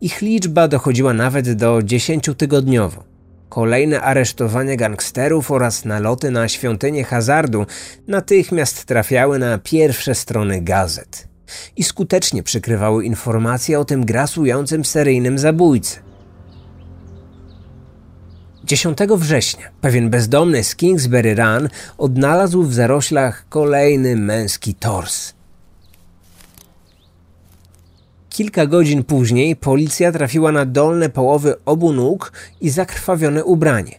Ich liczba dochodziła nawet do dziesięciotygodniowo. Kolejne aresztowania gangsterów oraz naloty na świątynię hazardu natychmiast trafiały na pierwsze strony gazet i skutecznie przykrywały informacje o tym grasującym seryjnym zabójcy. 10 września pewien bezdomny z Kingsbury Run odnalazł w zaroślach kolejny męski tors. Kilka godzin później policja trafiła na dolne połowy obu nóg i zakrwawione ubranie.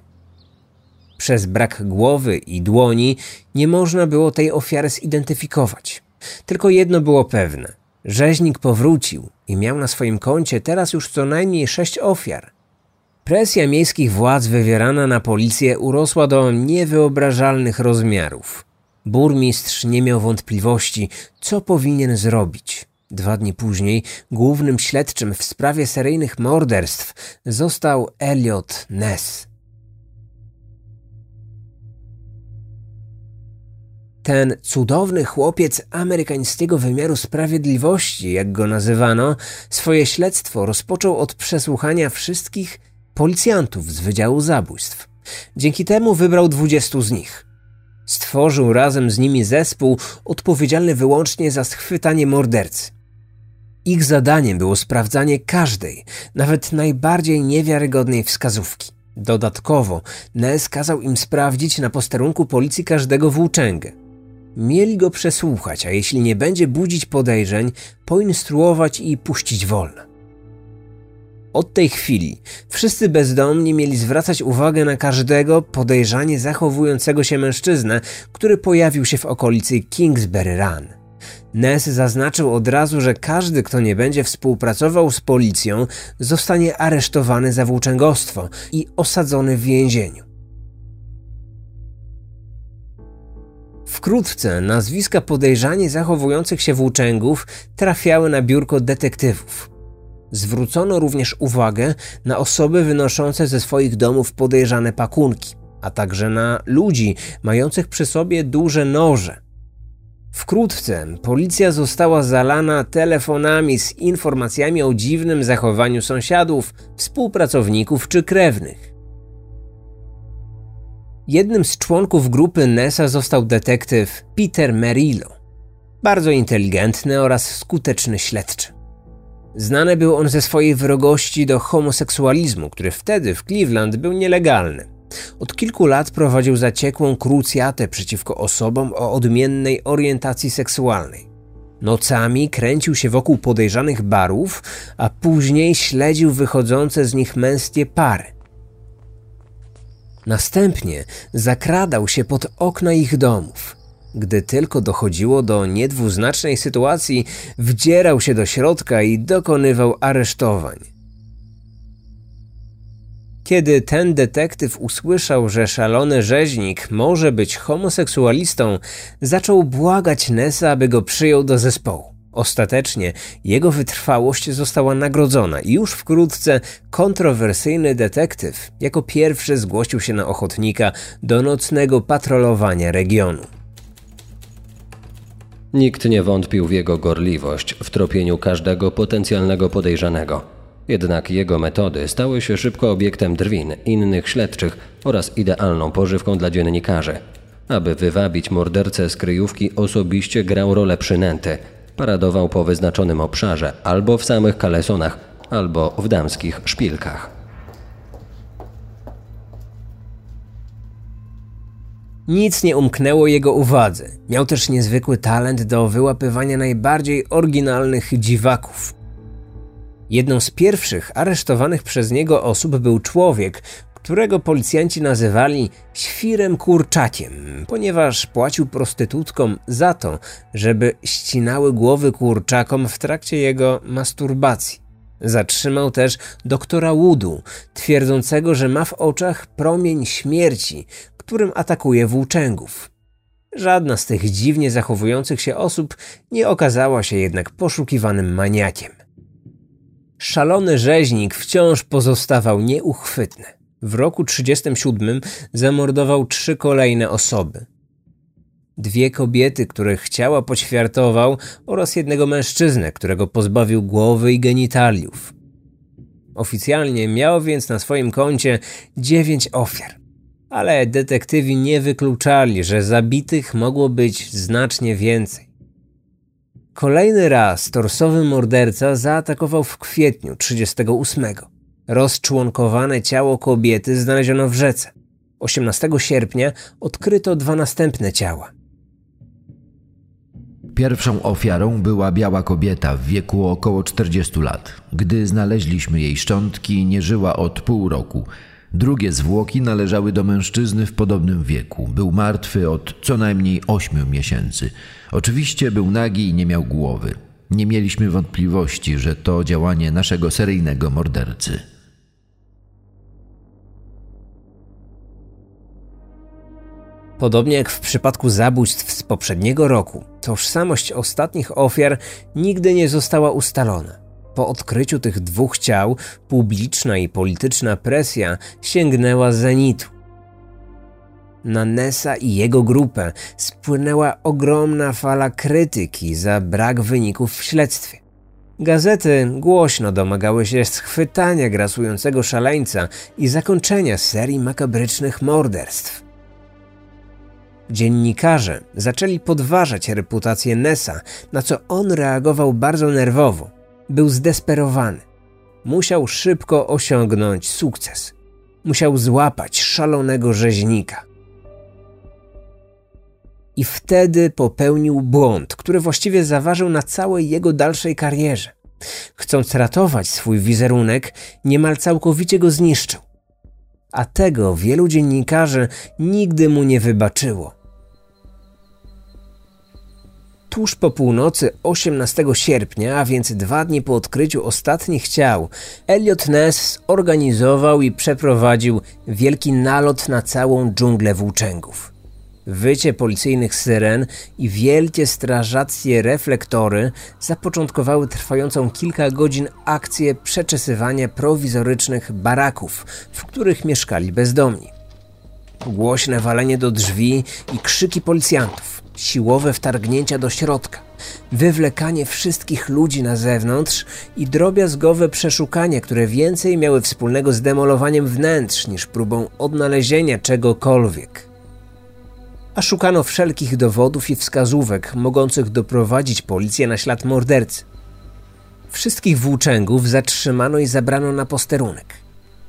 Przez brak głowy i dłoni nie można było tej ofiary zidentyfikować. Tylko jedno było pewne: rzeźnik powrócił i miał na swoim koncie teraz już co najmniej sześć ofiar. Presja miejskich władz wywierana na policję urosła do niewyobrażalnych rozmiarów. Burmistrz nie miał wątpliwości, co powinien zrobić. Dwa dni później głównym śledczym w sprawie seryjnych morderstw został Elliot Ness. Ten cudowny chłopiec amerykańskiego wymiaru sprawiedliwości, jak go nazywano, swoje śledztwo rozpoczął od przesłuchania wszystkich policjantów z Wydziału Zabójstw. Dzięki temu wybrał dwudziestu z nich. Stworzył razem z nimi zespół odpowiedzialny wyłącznie za schwytanie mordercy. Ich zadaniem było sprawdzanie każdej, nawet najbardziej niewiarygodnej wskazówki. Dodatkowo Ness kazał im sprawdzić na posterunku policji każdego włóczęgę. Mieli go przesłuchać, a jeśli nie będzie budzić podejrzeń, poinstruować i puścić wolno. Od tej chwili wszyscy bezdomni mieli zwracać uwagę na każdego podejrzanie zachowującego się mężczyznę, który pojawił się w okolicy Kingsbury Run. Ness zaznaczył od razu, że każdy, kto nie będzie współpracował z policją, zostanie aresztowany za włóczęgostwo i osadzony w więzieniu. Wkrótce nazwiska podejrzanie zachowujących się włóczęgów trafiały na biurko detektywów. Zwrócono również uwagę na osoby wynoszące ze swoich domów podejrzane pakunki, a także na ludzi mających przy sobie duże noże. Wkrótce policja została zalana telefonami z informacjami o dziwnym zachowaniu sąsiadów, współpracowników czy krewnych. Jednym z członków grupy Nessa został detektyw Peter Merillo, bardzo inteligentny oraz skuteczny śledczy. Znany był on ze swojej wrogości do homoseksualizmu, który wtedy w Cleveland był nielegalny. Od kilku lat prowadził zaciekłą krucjatę przeciwko osobom o odmiennej orientacji seksualnej. Nocami kręcił się wokół podejrzanych barów, a później śledził wychodzące z nich męskie pary. Następnie zakradał się pod okna ich domów. Gdy tylko dochodziło do niedwuznacznej sytuacji, wdzierał się do środka i dokonywał aresztowań. Kiedy ten detektyw usłyszał, że szalony rzeźnik może być homoseksualistą, zaczął błagać Nessa, aby go przyjął do zespołu. Ostatecznie jego wytrwałość została nagrodzona i już wkrótce kontrowersyjny detektyw jako pierwszy zgłosił się na ochotnika do nocnego patrolowania regionu. Nikt nie wątpił w jego gorliwość w tropieniu każdego potencjalnego podejrzanego. Jednak jego metody stały się szybko obiektem drwin innych śledczych oraz idealną pożywką dla dziennikarzy. Aby wywabić mordercę z kryjówki, osobiście grał rolę przynęty. Paradował po wyznaczonym obszarze albo w samych kalesonach, albo w damskich szpilkach. Nic nie umknęło jego uwadze. Miał też niezwykły talent do wyłapywania najbardziej oryginalnych dziwaków. Jedną z pierwszych aresztowanych przez niego osób był człowiek, którego policjanci nazywali świrem kurczakiem, ponieważ płacił prostytutkom za to, żeby ścinały głowy kurczakom w trakcie jego masturbacji. Zatrzymał też doktora Woodu, twierdzącego, że ma w oczach promień śmierci, którym atakuje włóczęgów. Żadna z tych dziwnie zachowujących się osób nie okazała się jednak poszukiwanym maniakiem. Szalony rzeźnik wciąż pozostawał nieuchwytny. W roku 37 zamordował trzy kolejne osoby. Dwie kobiety, których ciała poćwiartował oraz jednego mężczyznę, którego pozbawił głowy i genitaliów. Oficjalnie miał więc na swoim koncie dziewięć ofiar ale detektywi nie wykluczali, że zabitych mogło być znacznie więcej. Kolejny raz torsowy morderca zaatakował w kwietniu 38. Rozczłonkowane ciało kobiety znaleziono w rzece. 18 sierpnia odkryto dwa następne ciała. Pierwszą ofiarą była biała kobieta w wieku około 40 lat. Gdy znaleźliśmy jej szczątki, nie żyła od pół roku. Drugie zwłoki należały do mężczyzny w podobnym wieku. Był martwy od co najmniej ośmiu miesięcy. Oczywiście był nagi i nie miał głowy. Nie mieliśmy wątpliwości, że to działanie naszego seryjnego mordercy. Podobnie jak w przypadku zabójstw z poprzedniego roku, tożsamość ostatnich ofiar nigdy nie została ustalona. Po odkryciu tych dwóch ciał, publiczna i polityczna presja sięgnęła zenitu. Na Nessa i jego grupę spłynęła ogromna fala krytyki za brak wyników w śledztwie. Gazety głośno domagały się schwytania grasującego szaleńca i zakończenia serii makabrycznych morderstw. Dziennikarze zaczęli podważać reputację Nessa, na co on reagował bardzo nerwowo. Był zdesperowany. Musiał szybko osiągnąć sukces. Musiał złapać szalonego rzeźnika. I wtedy popełnił błąd, który właściwie zaważył na całej jego dalszej karierze. Chcąc ratować swój wizerunek, niemal całkowicie go zniszczył. A tego wielu dziennikarzy nigdy mu nie wybaczyło. Tuż po północy 18 sierpnia, a więc dwa dni po odkryciu ostatnich ciał, Elliot Ness organizował i przeprowadził wielki nalot na całą dżunglę włóczęgów. Wycie policyjnych syren i wielkie strażackie reflektory zapoczątkowały trwającą kilka godzin akcję przeczesywania prowizorycznych baraków, w których mieszkali bezdomni. Głośne walenie do drzwi i krzyki policjantów, siłowe wtargnięcia do środka, wywlekanie wszystkich ludzi na zewnątrz i drobiazgowe przeszukania, które więcej miały wspólnego z demolowaniem wnętrz niż próbą odnalezienia czegokolwiek a szukano wszelkich dowodów i wskazówek mogących doprowadzić policję na ślad mordercy. Wszystkich włóczęgów zatrzymano i zabrano na posterunek.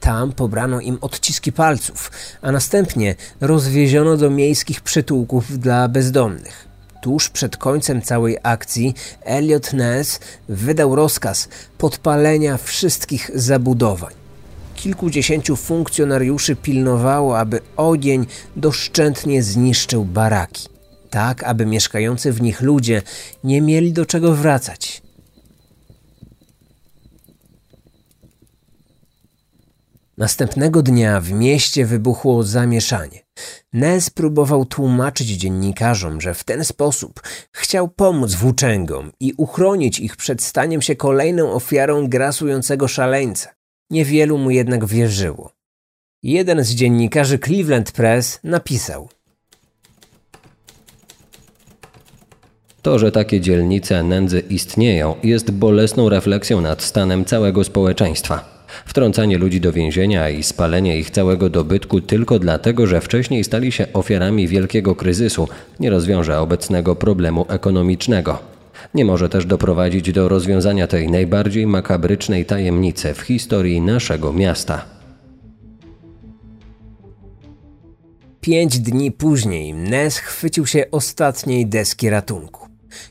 Tam pobrano im odciski palców, a następnie rozwieziono do miejskich przytułków dla bezdomnych. Tuż przed końcem całej akcji Elliot Ness wydał rozkaz podpalenia wszystkich zabudowań kilkudziesięciu funkcjonariuszy pilnowało, aby ogień doszczętnie zniszczył baraki, tak aby mieszkający w nich ludzie nie mieli do czego wracać. Następnego dnia w mieście wybuchło zamieszanie. Nez próbował tłumaczyć dziennikarzom, że w ten sposób chciał pomóc włóczęgom i uchronić ich przed staniem się kolejną ofiarą grasującego szaleńca. Niewielu mu jednak wierzyło. Jeden z dziennikarzy Cleveland Press napisał: To, że takie dzielnice nędzy istnieją, jest bolesną refleksją nad stanem całego społeczeństwa. Wtrącanie ludzi do więzienia i spalenie ich całego dobytku tylko dlatego, że wcześniej stali się ofiarami wielkiego kryzysu, nie rozwiąże obecnego problemu ekonomicznego. Nie może też doprowadzić do rozwiązania tej najbardziej makabrycznej tajemnicy w historii naszego miasta. Pięć dni później Ness chwycił się ostatniej deski ratunku.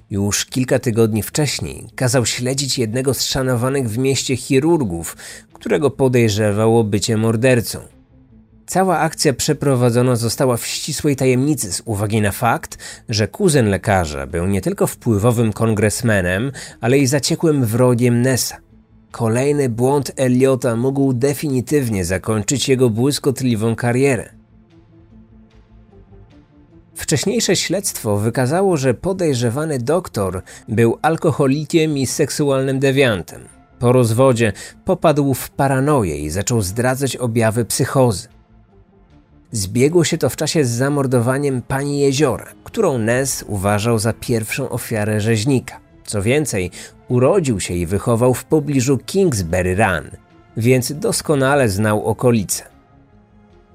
Już kilka tygodni wcześniej kazał śledzić jednego z szanowanych w mieście chirurgów, którego podejrzewał o bycie mordercą. Cała akcja przeprowadzona została w ścisłej tajemnicy z uwagi na fakt, że kuzyn lekarza był nie tylko wpływowym kongresmenem, ale i zaciekłym wrogiem Nessa. Kolejny błąd Eliota mógł definitywnie zakończyć jego błyskotliwą karierę. Wcześniejsze śledztwo wykazało, że podejrzewany doktor był alkoholikiem i seksualnym dewiantem. Po rozwodzie popadł w paranoję i zaczął zdradzać objawy psychozy. Zbiegło się to w czasie z zamordowaniem pani Jeziora, którą Ness uważał za pierwszą ofiarę rzeźnika. Co więcej, urodził się i wychował w pobliżu Kingsbury Run, więc doskonale znał okolice.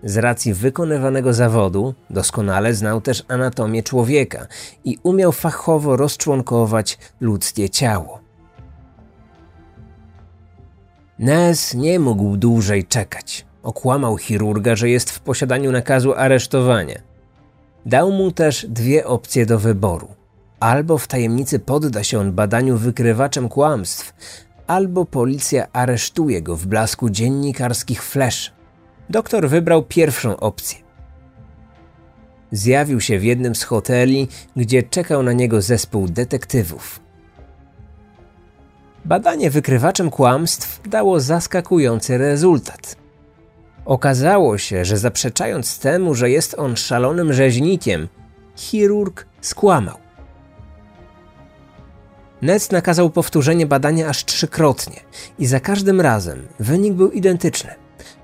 Z racji wykonywanego zawodu doskonale znał też anatomię człowieka i umiał fachowo rozczłonkować ludzkie ciało. Ness nie mógł dłużej czekać. Okłamał chirurga, że jest w posiadaniu nakazu aresztowania. Dał mu też dwie opcje do wyboru. Albo w tajemnicy podda się on badaniu wykrywaczem kłamstw, albo policja aresztuje go w blasku dziennikarskich flash. Doktor wybrał pierwszą opcję. Zjawił się w jednym z hoteli, gdzie czekał na niego zespół detektywów. Badanie wykrywaczem kłamstw dało zaskakujący rezultat. Okazało się, że zaprzeczając temu, że jest on szalonym rzeźnikiem, chirurg skłamał. Nec nakazał powtórzenie badania aż trzykrotnie i za każdym razem wynik był identyczny.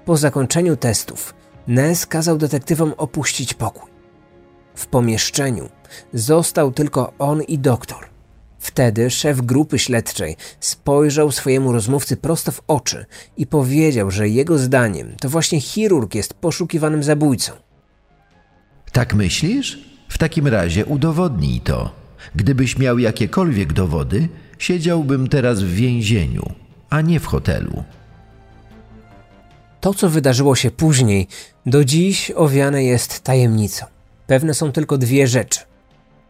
Po zakończeniu testów Ness kazał detektywom opuścić pokój. W pomieszczeniu został tylko on i doktor. Wtedy szef grupy śledczej spojrzał swojemu rozmówcy prosto w oczy i powiedział, że jego zdaniem to właśnie chirurg jest poszukiwanym zabójcą. Tak myślisz? W takim razie udowodnij to. Gdybyś miał jakiekolwiek dowody, siedziałbym teraz w więzieniu, a nie w hotelu. To, co wydarzyło się później, do dziś owiane jest tajemnicą. Pewne są tylko dwie rzeczy.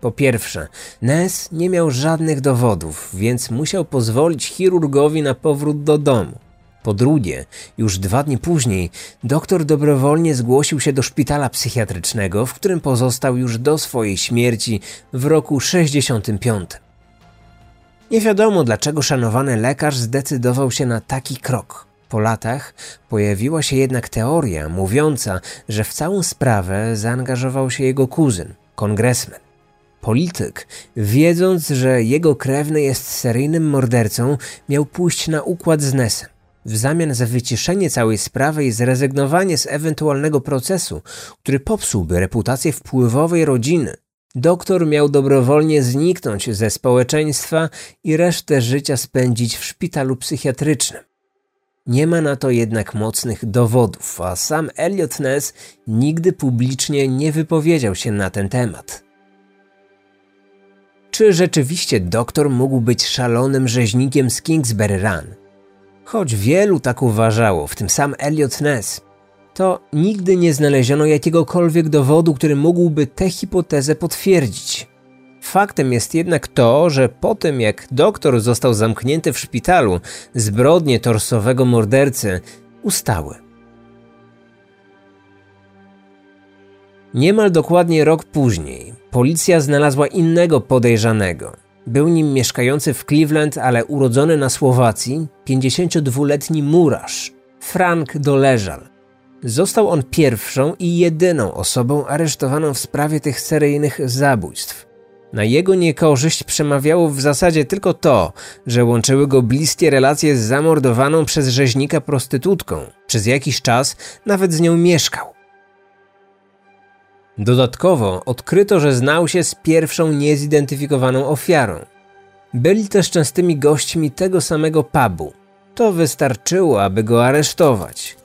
Po pierwsze, Ness nie miał żadnych dowodów, więc musiał pozwolić chirurgowi na powrót do domu. Po drugie, już dwa dni później, doktor dobrowolnie zgłosił się do szpitala psychiatrycznego, w którym pozostał już do swojej śmierci w roku 65. Nie wiadomo, dlaczego szanowany lekarz zdecydował się na taki krok. Po latach pojawiła się jednak teoria mówiąca, że w całą sprawę zaangażował się jego kuzyn, kongresmen. Polityk, wiedząc, że jego krewny jest seryjnym mordercą, miał pójść na układ z Nesem. W zamian za wyciszenie całej sprawy i zrezygnowanie z ewentualnego procesu, który popsułby reputację wpływowej rodziny, doktor miał dobrowolnie zniknąć ze społeczeństwa i resztę życia spędzić w szpitalu psychiatrycznym. Nie ma na to jednak mocnych dowodów, a sam Elliot Ness nigdy publicznie nie wypowiedział się na ten temat. Czy rzeczywiście doktor mógł być szalonym rzeźnikiem z Kingsbury Run? Choć wielu tak uważało, w tym sam Elliot Ness, to nigdy nie znaleziono jakiegokolwiek dowodu, który mógłby tę hipotezę potwierdzić. Faktem jest jednak to, że po tym jak doktor został zamknięty w szpitalu, zbrodnie torsowego mordercy ustały. Niemal dokładnie rok później policja znalazła innego podejrzanego. Był nim mieszkający w Cleveland, ale urodzony na Słowacji 52-letni murarz Frank Doleżal. Został on pierwszą i jedyną osobą aresztowaną w sprawie tych seryjnych zabójstw. Na jego niekorzyść przemawiało w zasadzie tylko to, że łączyły go bliskie relacje z zamordowaną przez rzeźnika prostytutką. Przez jakiś czas nawet z nią mieszkał. Dodatkowo odkryto, że znał się z pierwszą niezidentyfikowaną ofiarą. Byli też częstymi gośćmi tego samego pubu. To wystarczyło, aby go aresztować.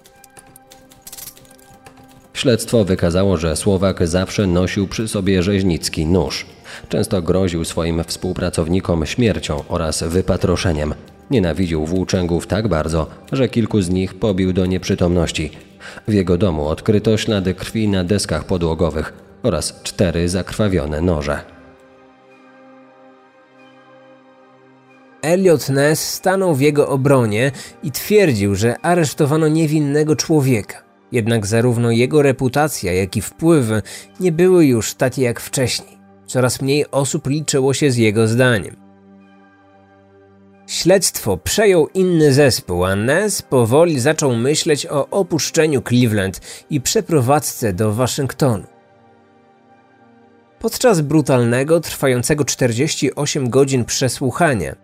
Śledztwo wykazało, że Słowak zawsze nosił przy sobie rzeźnicki nóż. Często groził swoim współpracownikom śmiercią oraz wypatroszeniem. Nienawidził włóczęgów tak bardzo, że kilku z nich pobił do nieprzytomności. W jego domu odkryto ślady krwi na deskach podłogowych oraz cztery zakrwawione noże. Elliot Ness stanął w jego obronie i twierdził, że aresztowano niewinnego człowieka. Jednak zarówno jego reputacja, jak i wpływy nie były już takie jak wcześniej. Coraz mniej osób liczyło się z jego zdaniem. Śledztwo przejął inny zespół, a Ness powoli zaczął myśleć o opuszczeniu Cleveland i przeprowadzce do Waszyngtonu. Podczas brutalnego, trwającego 48 godzin przesłuchania,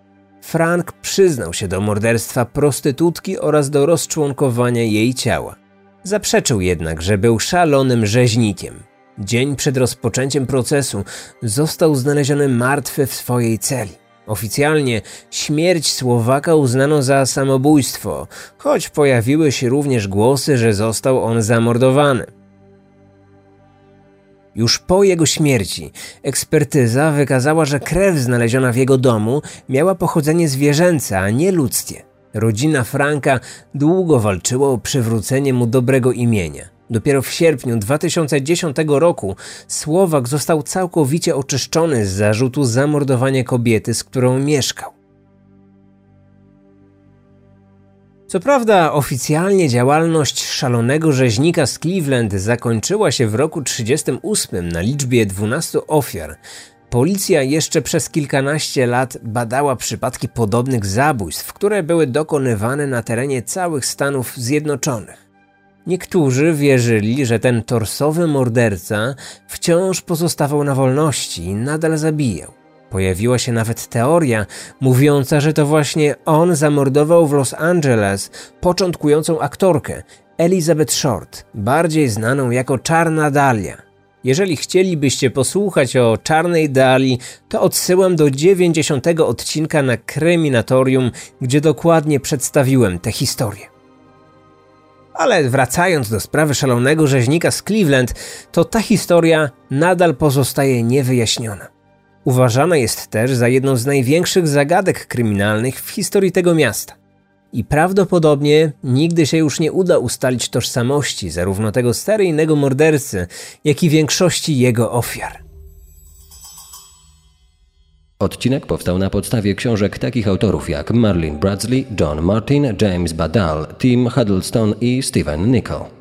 Frank przyznał się do morderstwa prostytutki oraz do rozczłonkowania jej ciała. Zaprzeczył jednak, że był szalonym rzeźnikiem. Dzień przed rozpoczęciem procesu został znaleziony martwy w swojej celi. Oficjalnie śmierć Słowaka uznano za samobójstwo, choć pojawiły się również głosy, że został on zamordowany. Już po jego śmierci ekspertyza wykazała, że krew znaleziona w jego domu miała pochodzenie zwierzęce, a nie ludzkie. Rodzina Franka długo walczyła o przywrócenie mu dobrego imienia. Dopiero w sierpniu 2010 roku Słowak został całkowicie oczyszczony z zarzutu zamordowania kobiety, z którą mieszkał. Co prawda, oficjalnie działalność szalonego rzeźnika z Cleveland zakończyła się w roku 1938 na liczbie 12 ofiar. Policja jeszcze przez kilkanaście lat badała przypadki podobnych zabójstw, które były dokonywane na terenie całych Stanów Zjednoczonych. Niektórzy wierzyli, że ten torsowy morderca wciąż pozostawał na wolności i nadal zabijał. Pojawiła się nawet teoria mówiąca, że to właśnie on zamordował w Los Angeles początkującą aktorkę Elizabeth Short, bardziej znaną jako Czarna Dalia. Jeżeli chcielibyście posłuchać o Czarnej Dali, to odsyłam do 90 odcinka na Kryminatorium, gdzie dokładnie przedstawiłem tę historię. Ale wracając do sprawy szalonego rzeźnika z Cleveland, to ta historia nadal pozostaje niewyjaśniona. Uważana jest też za jedną z największych zagadek kryminalnych w historii tego miasta. i prawdopodobnie nigdy się już nie uda ustalić tożsamości zarówno tego seryjnego mordercy, jak i większości jego ofiar. Odcinek powstał na podstawie książek takich autorów jak Marlene Bradley, John Martin, James Badal, Tim Huddleston i Stephen Nicol.